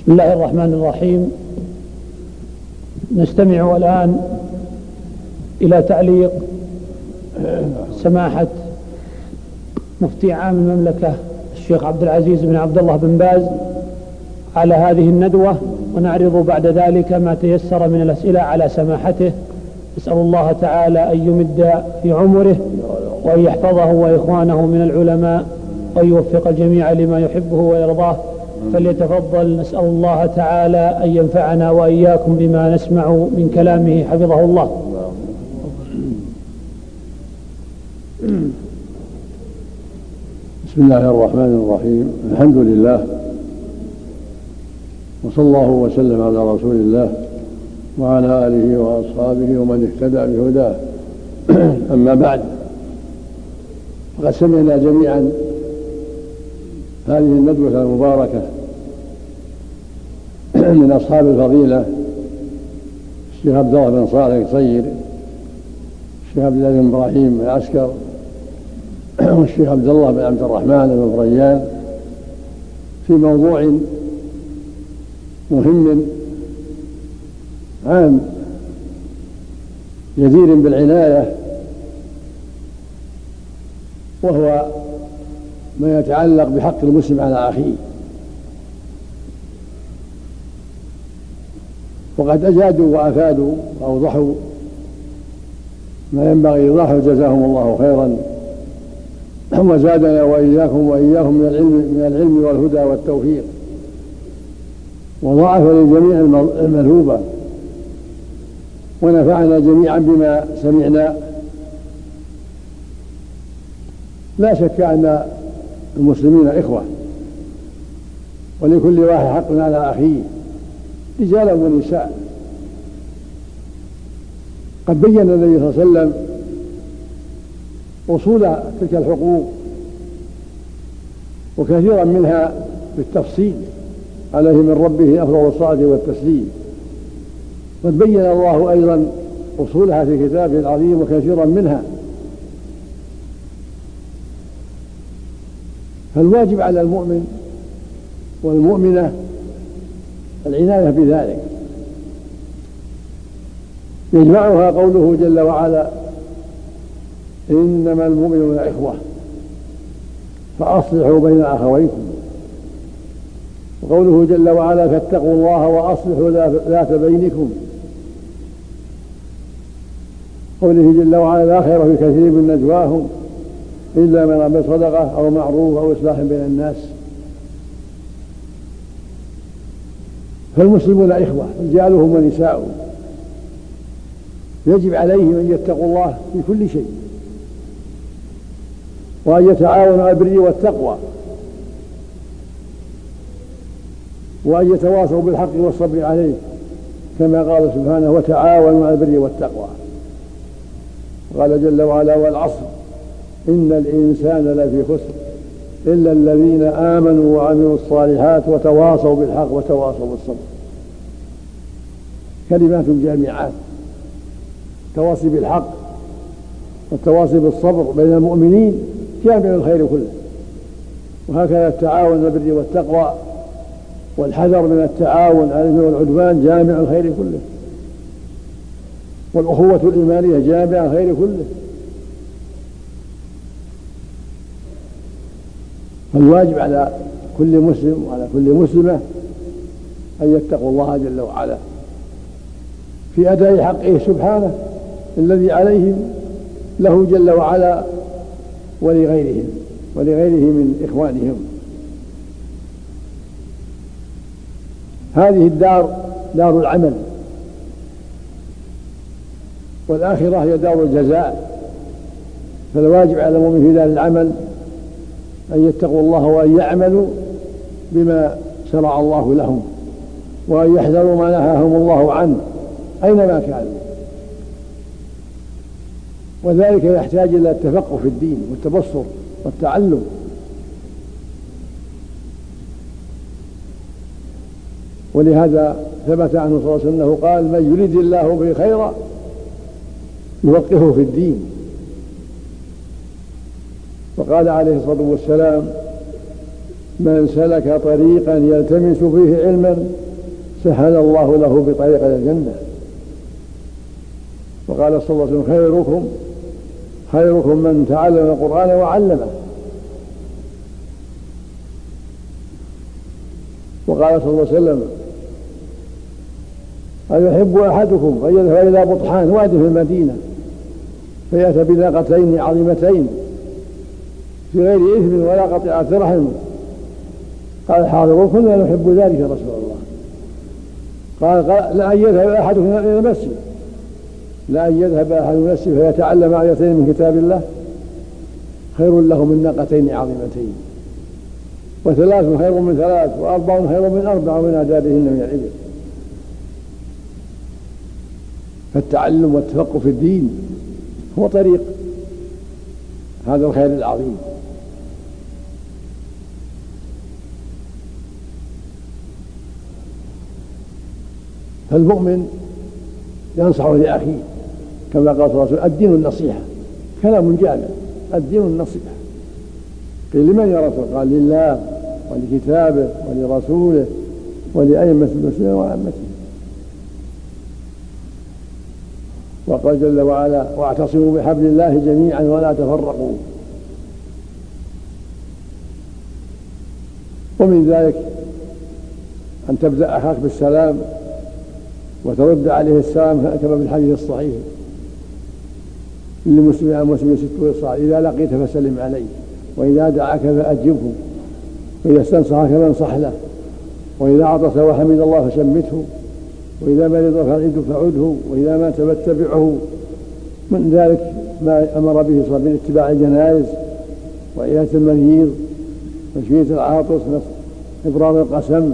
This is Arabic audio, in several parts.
بسم الله الرحمن الرحيم. نستمع الآن إلى تعليق سماحة مفتي عام المملكة الشيخ عبد العزيز بن عبد الله بن باز على هذه الندوة ونعرض بعد ذلك ما تيسر من الأسئلة على سماحته. نسأل الله تعالى أن يمد في عمره وأن يحفظه وإخوانه من العلماء وأن يوفق الجميع لما يحبه ويرضاه. فليتفضل نسأل الله تعالى أن ينفعنا وإياكم بما نسمع من كلامه حفظه الله. بسم الله الرحمن الرحيم. الحمد لله وصلى الله وسلم على رسول الله وعلى آله وأصحابه ومن اهتدى بهداه. أما بعد فقد سمعنا جميعا هذه الندوة المباركة من أصحاب الفضيلة الشيخ عبد الله بن صالح القصير الشيخ عبد الله بن إبراهيم العسكر والشيخ عبد الله بن عبد الرحمن بن فريان في موضوع مهم عام جدير بالعناية وهو ما يتعلق بحق المسلم على أخيه. وقد أجادوا وأفادوا وأوضحوا ما ينبغي إيضاحه جزاهم الله خيرا. وزادنا وإياكم وإياهم من العلم من العلم والهدى والتوفيق. وضاعف للجميع المذهوبة ونفعنا جميعا بما سمعنا. لا شك أن المسلمين إخوة. ولكل واحد حق على أخيه. رجالا ونساء قد بين النبي صلى الله عليه وسلم أصول تلك الحقوق وكثيرا منها بالتفصيل عليه من ربه أفضل الصلاة والتسليم. قد بين الله أيضا أصولها في كتابه العظيم وكثيرا منها فالواجب على المؤمن والمؤمنة العناية بذلك. يجمعها قوله جل وعلا إنما المؤمنون إخوة فأصلحوا بين أخويكم. وقوله جل وعلا فاتقوا الله وأصلحوا ذات بينكم. قوله جل وعلا لا خير في كثير من نجواهم. إلا من عمل صدقة أو معروف أو إصلاح بين الناس. فالمسلمون إخوة رجالهم ونساؤهم يجب عليهم أن يتقوا الله في كل شيء. وأن يتعاونوا على البر والتقوى. وأن يتواصوا بالحق والصبر عليه. كما قال سبحانه وتعاونوا على البر والتقوى. قال جل وعلا والعصر إن الإنسان لفي خسر إلا الذين آمنوا وعملوا الصالحات وتواصوا بالحق وتواصوا بالصبر. كلمات جامعات التواصي بالحق والتواصي بالصبر بين المؤمنين جامع الخير كله. وهكذا التعاون البر والتقوى والحذر من التعاون على الاثم والعدوان جامع الخير كله. والأخوة الإيمانية جامع الخير كله. فالواجب على كل مسلم وعلى كل مسلمة أن يتقوا الله جل وعلا. في أداء حقه سبحانه الذي عليهم له جل وعلا ولغيرهم ولغيره من إخوانهم. هذه الدار دار العمل. والآخرة هي دار الجزاء. فالواجب على المؤمن في دار العمل أن يتقوا الله وأن يعملوا بما شرع الله لهم وأن يحذروا ما نهاهم الله عنه أينما كانوا. وذلك يحتاج إلى التفقه في الدين والتبصر والتعلم. ولهذا ثبت عنه صلى الله عليه وسلم قال من يريد الله به خيرا يوقفه في الدين. وقال عليه الصلاة والسلام من سلك طريقا يلتمس فيه علما سهل الله له بطريق الجنة. وقال صلى الله عليه وسلم خيركم خيركم من تعلم القرآن وعلمه. وقال صلى الله عليه وسلم أيحب أحدكم أن يذهب إلى بطحان وادي في المدينة فيأتى بناقتين عظيمتين في غير إثم ولا قطيعة رحم قال الحاضر كلنا نحب ذلك يا رسول الله. قال, قال لا أن يذهب أحدكم إلى المسجد. لا أن يذهب أحد إلى المسجد فيتعلم آيتين من كتاب الله. خير له من ناقتين عظيمتين. وثلاث خير من ثلاث وأربع خير من أربع ومن آدابهن من الإبل فالتعلم والتفقه في الدين هو طريق. هذا الخير العظيم. فالمؤمن ينصح لأخيه كما قال وسلم الدين النصيحة كلام جامع الدين النصيحة. قيل لمن يا رسول قال لله ولكتابه ولرسوله ولأئمة المسلمين وعامته وقال جل وعلا واعتصموا بحبل الله جميعا ولا تفرقوا. ومن ذلك أن تبدأ أخاك بالسلام وترد عليه السلام كما في الحديث الصحيح للمسلم على المسلم ست وصال. إذا لقيت فسلم عليه وإذا دعاك فأجبه. وإذا استنصحك فانصح له. وإذا عطس وحمد الله فشمته. وإذا مرض فعده فعده. وإذا مات فاتبعه. من ذلك ما أمر به صلى من اتباع الجنائز وعيادة المريض تشميت العاطس إبرام القسم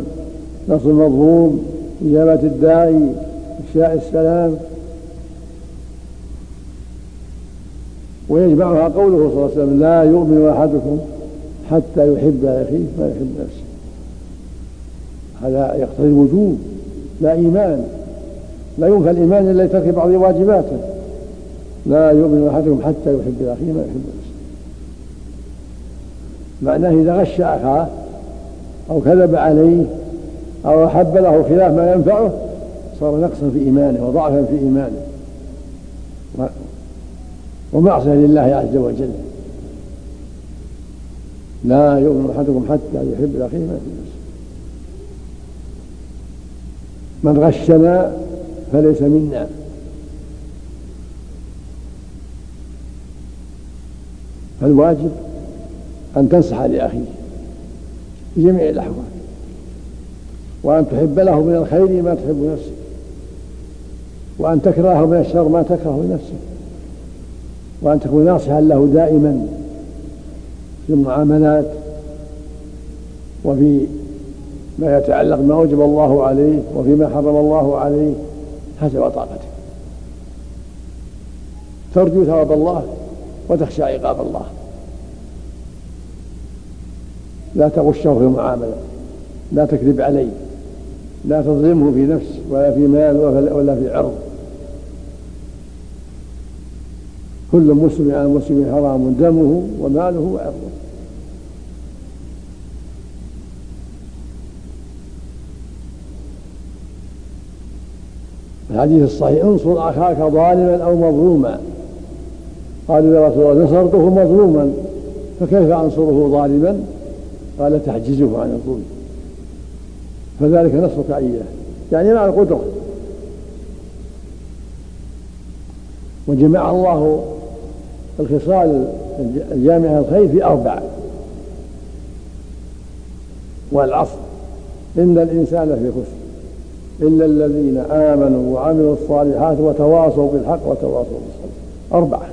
نصر المظلوم. إجابة الداعي إفشاء السلام. ويجمعها قوله صلى الله عليه وسلم لا يؤمن أحدكم حتى يحب أخيه ما يحب نفسه. هذا يقتضي الوجوب لا إيمان. لا ينفى الإيمان إلا لترك بعض واجباته. لا يؤمن أحدكم حتى يحب لأخيه ما يحب نفسه. معناه إذا غش أخاه أو كذب عليه أو أحب له خلاف ما ينفعه صار نقصا في إيمانه وضعفا في إيمانه. ومعصية لله عز وجل. لا يؤمن أحدكم حتى يحب لأخيه ما في نفسه. من غشنا فليس منا. فالواجب أن تنصح لأخيه في جميع الأحوال. وأن تحب له من الخير ما تحب نفسك وأن تكرهه من الشر ما تكره لنفسك وأن تكون ناصحا له دائما في المعاملات وفي ما يتعلق بما أوجب الله عليه وفيما حرم الله عليه حسب طاقتك ترجو ثواب الله وتخشى عقاب الله. لا تغشه في المعاملة. لا تكذب عليه. لا تظلمه في نفس ولا في مال ولا في عرض. كل مسلم على مسلم حرام دمه وماله وعرضه. الحديث الصحيح انصر أخاك ظالما أو مظلوما. قالوا يا رسول الله نصرته مظلوما فكيف أنصره ظالما؟ قال تحجزه عن الظلم. فذلك نصرك اياه يعني مع القدرة. وجمع الله الخصال الجامعة الخير في أربع. والعصر. إن الإنسان في خسر. إلا الذين آمنوا وعملوا الصالحات وتواصوا بالحق وتواصوا بالصبر. أربعة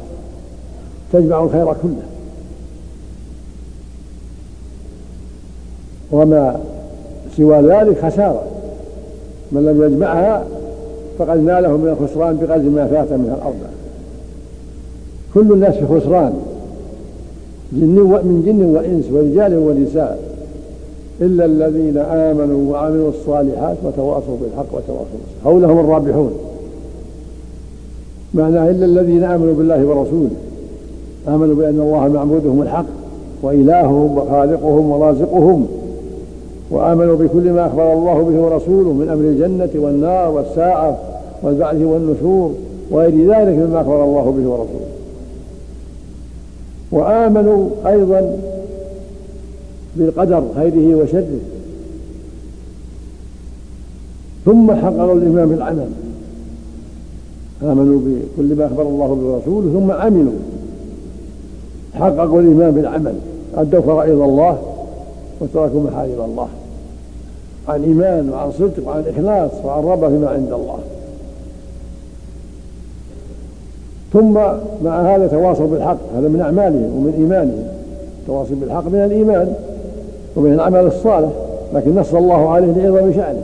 تجمع الخير كله. وما سوى ذلك خسارة. من لم يجمعها فقد ناله من الخسران بقدر ما فات من الأربعة كل الناس في خسران. جن من جن وإنس ورجال ونساء. إلا الذين آمنوا وعملوا الصالحات وتواصوا بالحق وتواصوا بالصبر. هؤلاء هم الرابحون. معناه إلا الذين آمنوا بالله ورسوله. آمنوا بأن الله معبودهم الحق وإلههم وخالقهم ورازقهم. وآمنوا بكل ما أخبر الله به ورسوله من أمر الجنة والنار والساعة والبعث والنشور وغير ذلك مما أخبر الله به ورسوله. وآمنوا أيضا بالقدر خيره وشره. ثم حققوا الإيمان بالعمل. آمنوا بكل ما أخبر الله به ورسوله ثم عملوا. حققوا الإيمان بالعمل. أدوا فرائض الله وتركوا محارم الله. عن إيمان وعن صدق وعن إخلاص وعن رغبة فيما عند الله. ثم مع هذا تواصوا بالحق هذا من أعمالهم ومن إيمانهم. التواصي بالحق من الإيمان ومن العمل الصالح لكن نص الله عليه لعظم شأنه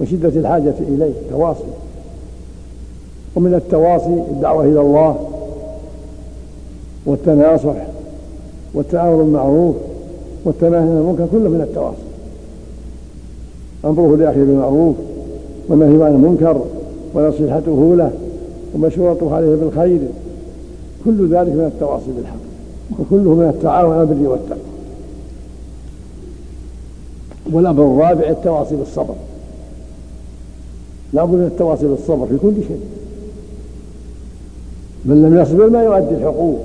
وشدة الحاجة إليه. تواصي ومن التواصي الدعوة إلى الله والتناصح والتعاون بالمعروف والتناهي عن المنكر كله من التواصي. أمره لأخيه بالمعروف والنهي عن المنكر ونصيحته له ومشورته عليه بالخير. كل ذلك من التواصي بالحق وكله من التعاون على البر والتقوى. والأمر الرابع التواصي بالصبر. لا بد من التواصي بالصبر في كل شيء. من لم يصبر ما يؤدي الحقوق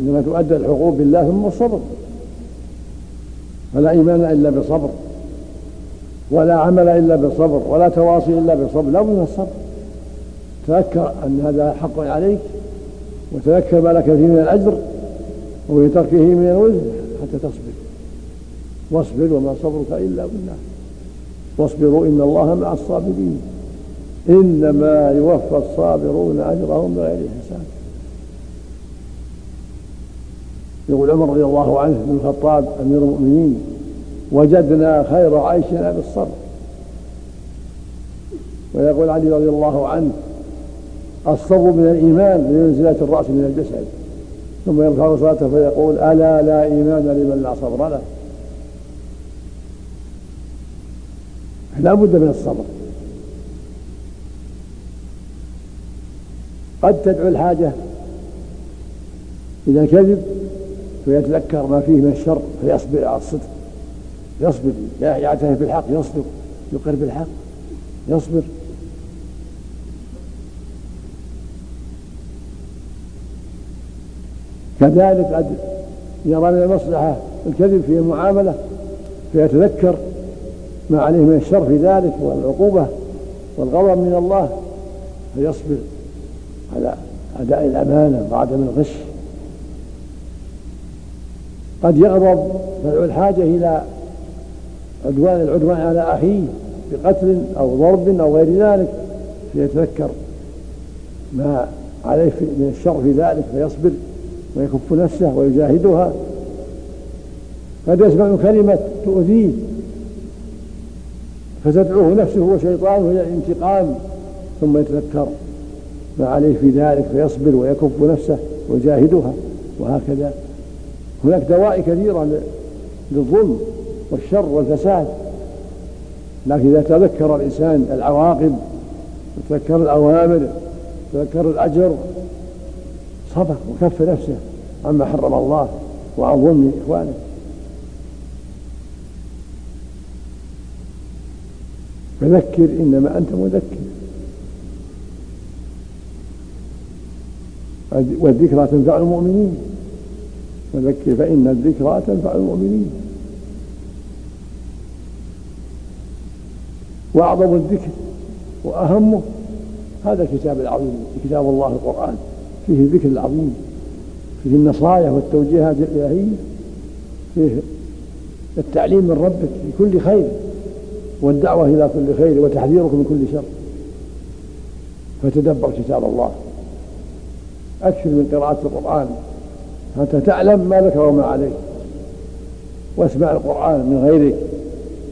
إنما تؤدى الحقوق بالله ثم الصبر. فلا إيمان إلا بصبر. ولا عمل إلا بصبر ولا تواصي إلا بصبر لا من الصبر. تذكر أن هذا حق عليك وتذكر ما لك فيه من الأجر وفي تركه من الوزر حتى تصبر. واصبر وما صبرك إلا بالله. واصبروا إن الله مع الصابرين. إنما يوفى الصابرون أجرهم بغير حساب. يقول عمر رضي الله عنه بن الخطاب أمير المؤمنين وجدنا خير عيشنا بالصبر. ويقول علي رضي الله عنه الصبر من الإيمان لمنزلة الرأس من الجسد. ثم يرفع صلاته فيقول ألا لا إيمان لمن لا صبر له. لا بد من الصبر. قد تدعو الحاجة إلى الكذب فيتذكر ما فيه من الشر فيصبر على الصدق. يصبر. يعترف بالحق يصدق يقر بالحق يصبر. كذلك قد يرى من المصلحة الكذب في المعاملة فيتذكر ما عليه من الشر في ذلك والعقوبة والغضب من الله فيصبر. على أداء الأمانة وعدم الغش. قد يغضب فيدعو الحاجة إلى عدوان العدوان على أخيه بقتل أو ضرب أو غير ذلك فيتذكر ما عليه من الشر في ذلك فيصبر ويكف نفسه ويجاهدها. قد يسمع كلمة تؤذيه فتدعوه نفسه وشيطانه إلى الانتقام ثم يتذكر ما عليه في ذلك فيصبر ويكف نفسه ويجاهدها وهكذا. هناك دواء كثيرة للظلم. والشر والفساد. لكن إذا تذكر الإنسان العواقب وتذكر الأوامر تذكر الأجر صبر وكف نفسه عما حرم الله وعن ظلم إخوانه. فذكر إنما أنت مذكر. والذكرى تنفع المؤمنين. فذكر فإن الذكرى تنفع المؤمنين. وأعظم الذكر وأهمه هذا الكتاب العظيم كتاب الله القرآن. فيه الذكر العظيم فيه النصايا والتوجيهات الإلهية فيه التعليم من ربك بكل خير والدعوة إلى كل خير وتحذيرك من كل شر. فتدبر كتاب الله. أكثر من قراءة القرآن. حتى تعلم ما لك وما عليك. واسمع القرآن من غيرك.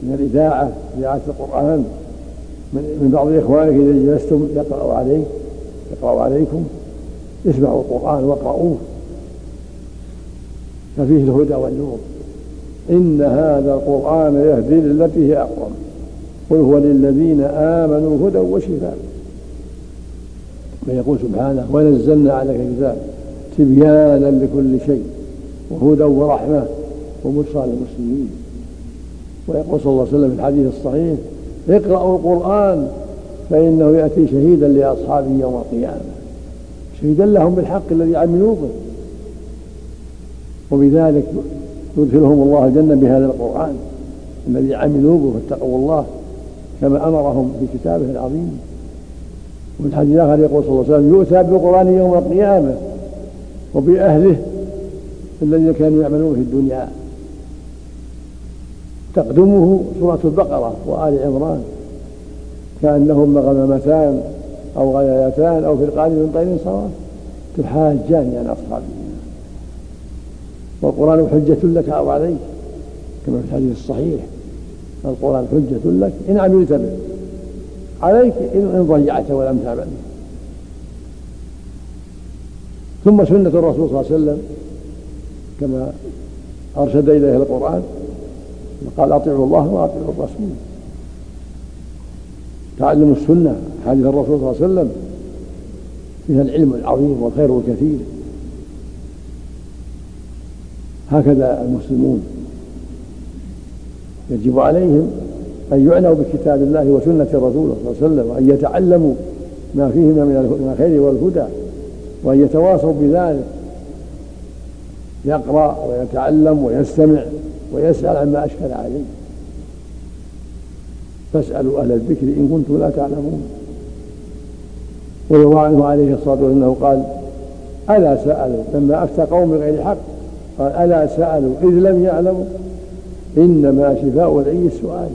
من الإذاعة إذاعة القرآن من بعض إخوانك إذا جلستم يقرأ عليك يقرأ عليكم. اسمعوا القرآن واقرأوه. ففيه الهدى والنور. إن هذا القرآن يهدي للتي هي أقوم. قل هو للذين آمنوا هدى وشفاء. ويقول سبحانه ونزلنا عليك الكتاب تبيانا لكل شيء وهدى ورحمة وبشرى للمسلمين. ويقول صلى الله عليه وسلم في الحديث الصحيح اقرأوا القرآن فإنه يأتي شهيدا لأصحابه يوم القيامة. شهيدا لهم بالحق الذي عملوا به. وبذلك يدخلهم الله الجنة بهذا القرآن الذي عملوا به واتقوا الله كما أمرهم في كتابه العظيم. وفي الحديث الآخر يقول صلى الله عليه وسلم يؤتى بالقرآن يوم القيامة وبأهله الذين كانوا يعملون في الدنيا. تقدمه سورة البقرة وآل عمران كأنهما غمامتان أو غيايتان أو فرقان من طير صواب تحاجان عن أصحابه والقرآن حجة لك أو عليك كما في الحديث الصحيح القرآن حجة لك إن عملت به عليك إن ضيعت ولم تعمل. ثم سنة الرسول صلى الله عليه وسلم كما أرشد إليها القرآن قال أطيعوا الله وأطيعوا الرسول. تعلم السنة حديث الرسول صلى الله عليه وسلم. فيها العلم العظيم والخير الكثير. هكذا المسلمون. يجب عليهم أن يعنوا بكتاب الله وسنة رسوله صلى الله عليه وسلم وأن يتعلموا ما فيهما من الخير والهدى وأن يتواصوا بذلك. يقرأ ويتعلم ويستمع ويسأل عما أشكل عليه. فاسألوا أهل الذكر إن كنتم لا تعلمون. ويروى عنه عليه الصلاة والسلام أنه قال ألا سألوا؟ لما أفتى قوم بغير حق قال ألا سألوا؟ إذ لم يعلموا. إنما شفاء العي السؤال.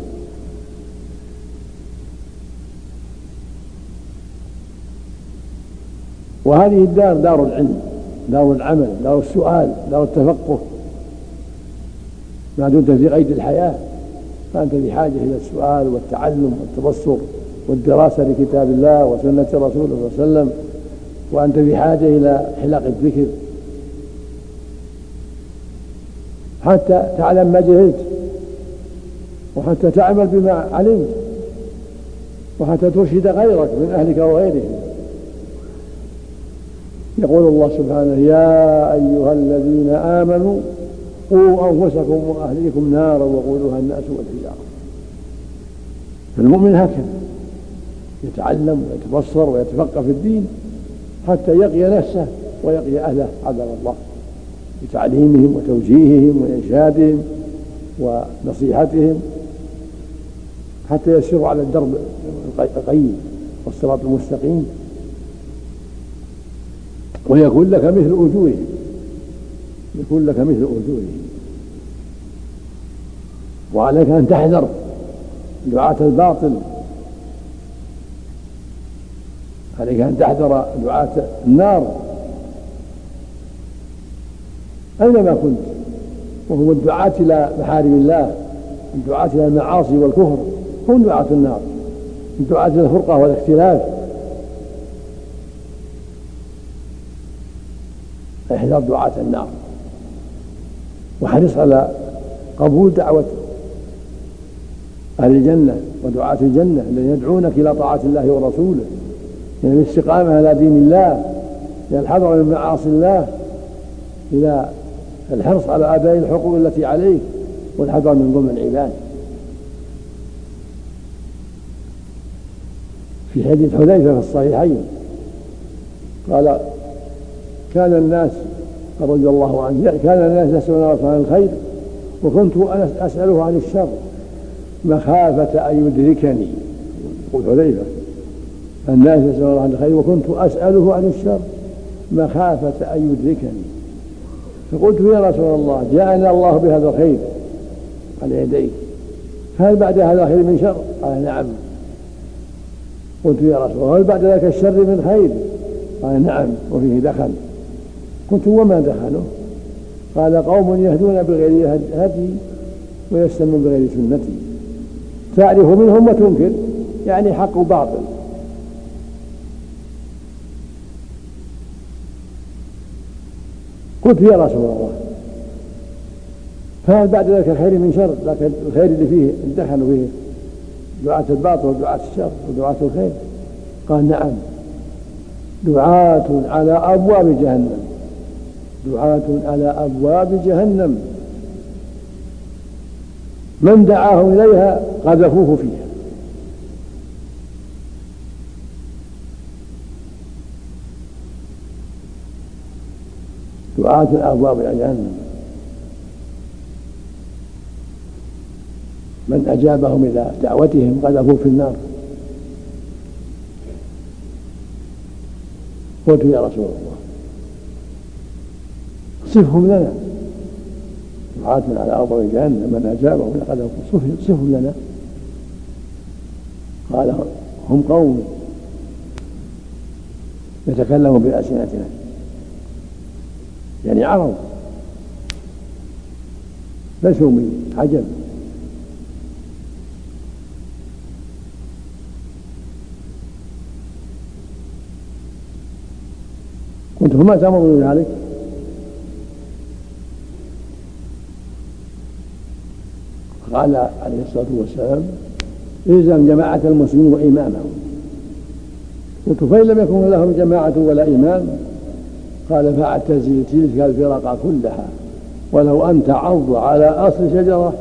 وهذه الدار دار العلم. دار العمل دار السؤال دار التفقه. ما دمت في قيد الحياة. فأنت بحاجة إلى السؤال والتعلم والتبصر والدراسة لكتاب الله وسنة رسوله صلى الله عليه وسلم وأنت بحاجة إلى حلق الذكر. حتى تعلم ما جهلت وحتى تعمل بما علمت وحتى ترشد غيرك من أهلك وغيرهم. يقول الله سبحانه يا أيها الذين آمنوا قوا أنفسكم وأهليكم نارا وقودها الناس والحجارة. فالمؤمن هكذا يتعلم ويتبصر ويتفقه في الدين حتى يقي نفسه ويقي أهله عذاب الله بتعليمهم وتوجيههم وإرشادهم ونصيحتهم حتى يسيروا على الدرب القيم والصراط المستقيم. ويكون لك مثل أجورهم. يكون لك مثل أجورهم. وعليك أن تحذر دعاة الباطل. عليك أن تحذر دعاة النار. أينما كنت وهم الدعاة إلى محارم الله الدعاة إلى المعاصي والكفر هم دعاة النار. الدعاة إلى الفرقة والاختلاف. احذر دعاة النار. وحرص على قبول دعوة أهل الجنة ودعاة الجنة الذين يدعونك إلى طاعة الله ورسوله إلى يعني الاستقامة على دين الله إلى الحذر من معاصي الله إلى الحرص على أداء الحقوق التي عليك والحذر من ظلم العباد. في حديث حذيفة في الصحيحين قال كان الناس رضي الله عنه كان الناس يسألون الله عن الخير وكنت أسأله عن الشر. مخافة أن يدركني يقول حذيفة. الناس يسألون عن الخير وكنت أسأله عن الشر. مخافة أن يدركني. فقلت يا رسول الله جاءنا الله بهذا الخير على يديك. هل بعد هذا الخير من شر؟ قال نعم. قلت يا رسول الله هل بعد ذلك الشر من خير؟ قال نعم وفيه دخل. قلت وما دخله؟ قال قوم يهدون بغير هدي ويستنون بغير سنتي. تعرف منهم وتنكر يعني حق وباطل. قلت يا رسول الله فهل بعد ذلك الخير من شر؟ لكن الخير اللي فيه دخلوا فيه دعاة الباطل ودعاة الشر ودعاة الخير؟ قال نعم. دعاة على أبواب جهنم. دعاة على أبواب جهنم. من دعاهم إليها قذفوه فيها. دعاة الأبواب إلى جهنم. من أجابهم إلى دعوتهم قذفوه في النار. قلت يا رسول الله. صفهم لنا. دعاة على أرض جهنم من أجابهم لقد صفهم لنا. قال هم قوم يتكلم بألسنتنا. يعني عرب. ليسوا من عجم قلت فما تأمرون ذلك؟ قال عليه الصلاة والسلام إلزم جماعة المسلمين وإمامهم. قلت فإن لم يكن لهم جماعة ولا إمام؟ قال فاعتزل تلك الفرق كلها ولو أن تعض على أصل شجرة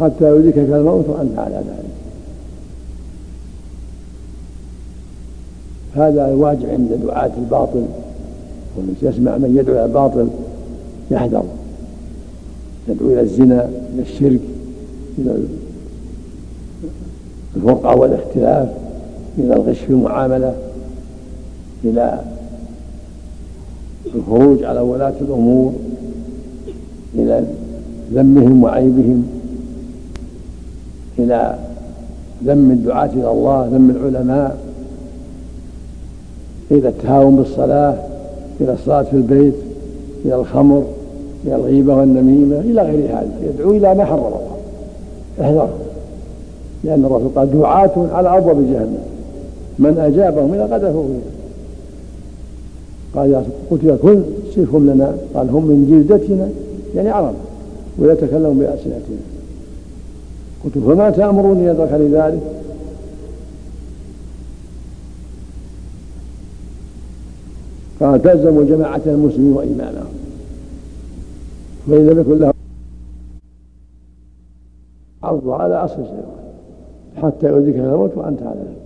حتى يدركك الموت وأنت على ذلك. هذا الواجب عند دعاة الباطل يسمع من يدعو إلى الباطل يحذر يدعو إلى الزنا إلى الشرك. إلى الفرقة والاختلاف إلى الغش في المعاملة إلى الخروج على ولاة الأمور إلى ذمهم وعيبهم إلى ذم الدعاة إلى الله ذم العلماء إلى التهاون بالصلاة إلى الصلاة في البيت إلى الخمر إلى الغيبة والنميمة إلى غير هذا يدعو إلى ما حرم الله احذر لأن الرسول قال دعاة على أبواب جهنم. من أجابهم إلى قذفوا فيها. قال يا يا كل صفهم لنا؟ قال هم من جلدتنا يعني عرب ويتكلم بألسنتنا. قلت فما تأمروني يدرك لذلك قال تلزموا جماعة المسلمين وإيمانهم. فإن لم يكن له عرض على أصل شيء. حتى يؤذيك الموت وأنت على ذلك.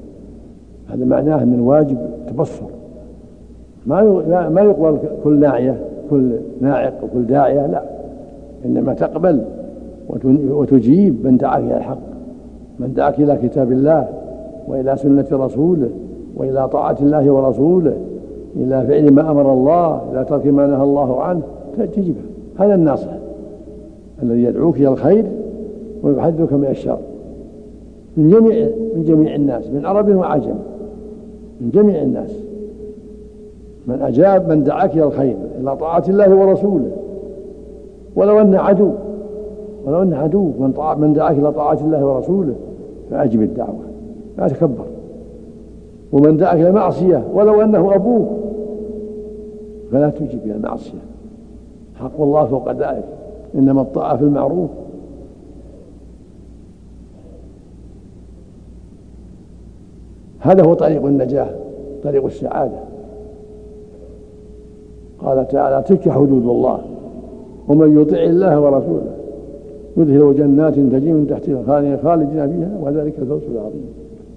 هذا معناه أن الواجب تبصر. ما ما يقبل كل ناعية كل ناعق وكل داعية لا. إنما تقبل وتجيب من دعاك إلى الحق. من دعاك إلى كتاب الله وإلى سنة رسوله وإلى طاعة الله ورسوله إلى فعل ما أمر الله إلى ترك ما نهى الله عنه تجيبه. هذا الناصح الذي يدعوك إلى الخير ويحذرك من الشر من جميع من جميع الناس من عرب وعجم. من جميع الناس. من أجاب من دعاك إلى الخير إلى طاعة الله ورسوله. ولو أن عدو ولو أن عدو من, من دعاك إلى طاعة الله ورسوله فأجب الدعوة لا تكبر. ومن دعاك إلى معصية ولو أنه أبوك فلا تجب إلى المعصية حق الله فوق ذلك. إنما الطاعة في المعروف. هذا هو طريق النجاة طريق السعادة. قال تعالى تلك حدود الله ومن يطع الله ورسوله يدخله جنات تجري من تحتها خالدين فيها وذلك الفوز العظيم.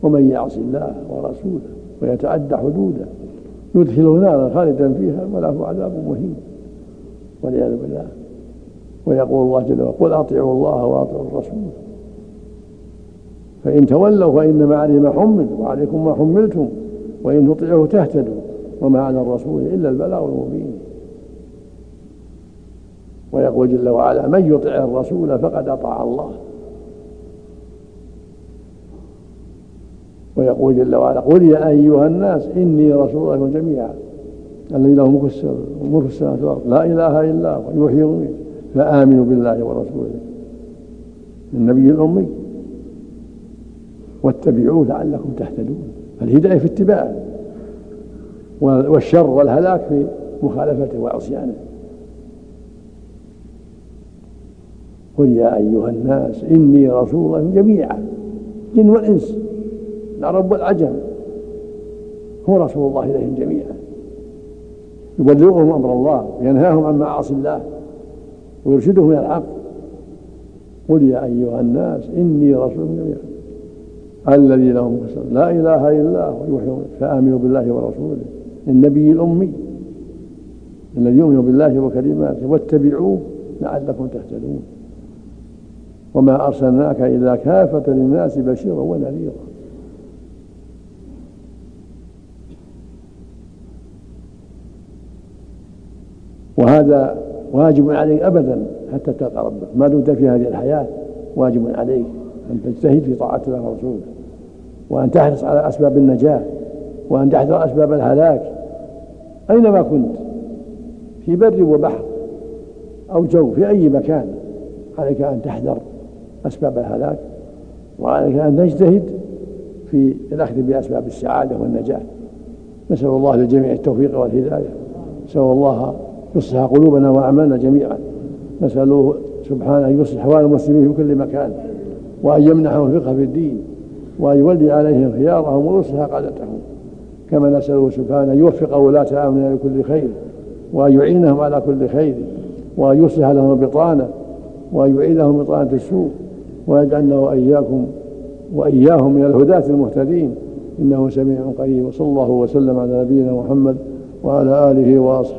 ومن يعص الله ورسوله ويتعدى حدوده يدخله نارا خالدا فيها وله عذاب مهين. والعياذ بالله. ويقول الله جل وعلا قل أطيعوا الله وأطيعوا الرسول. فإن تولوا فإنما عليه ما حمل وعليكم ما حملتم وإن تطيعوه تهتدوا وما على الرسول إلا البلاغ المبين. ويقول جل وعلا من يطع الرسول فقد أطاع الله. ويقول جل وعلا قل يا أيها الناس إني رسول الله جميعا الذي له ملك السماوات والارض لا إله إلا هو يحيي ويميت فآمنوا بالله ورسوله. النبي الأمي. واتبعوه لعلكم تهتدون. فالهداية في اتباعه والشر والهلاك في مخالفته وعصيانه. قل يا أيها الناس إني رسول الله جميعا. جن والإنس. العرب والعجم. هو رسول الله إليهم جميعا. يبلغهم أمر الله وينهاهم عن معاصي الله ويرشدهم إلى الحق. قل يا أيها الناس إني رسول جميعا. الذي له لا إله إلا هو يحيي فآمنوا بالله ورسوله. النبي الأمي الذي يؤمن بالله وكلماته. واتبعوه لعلكم تهتدون. وما أرسلناك إلا كافة للناس بشيرا ونذيرا. وهذا واجب عليك أبدا حتى تلقى ربك. ما دمت في هذه الحياة واجب عليك أن تجتهد في طاعة الله ورسوله وأن تحرص على أسباب النجاة وأن تحذر أسباب الهلاك. أينما كنت؟ في بر وبحر أو جو في أي مكان. عليك أن تحذر أسباب الهلاك وعليك أن تجتهد في الأخذ بأسباب السعادة والنجاة. نسأل الله للجميع التوفيق والهداية. نسأل الله يصلح قلوبنا وأعمالنا جميعا. نسأله سبحانه أن يصلح أحوال المسلمين في كل مكان وأن يمنحهم الفقه في الدين. وأن يولي عليهم خيارهم ويصلح قادتهم. كما نسأله سبحانه أن يوفق ولاة أمرنا لكل خير وأن يعينهم على كل خير وأن يصلح لهم البطانة وأن يعيدهم بطانة السوء ويجعلنا وإياكم وإياهم من الهداة المهتدين. إنه سميع قريب وصلى الله وسلم على نبينا محمد وعلى آله وأصحابه.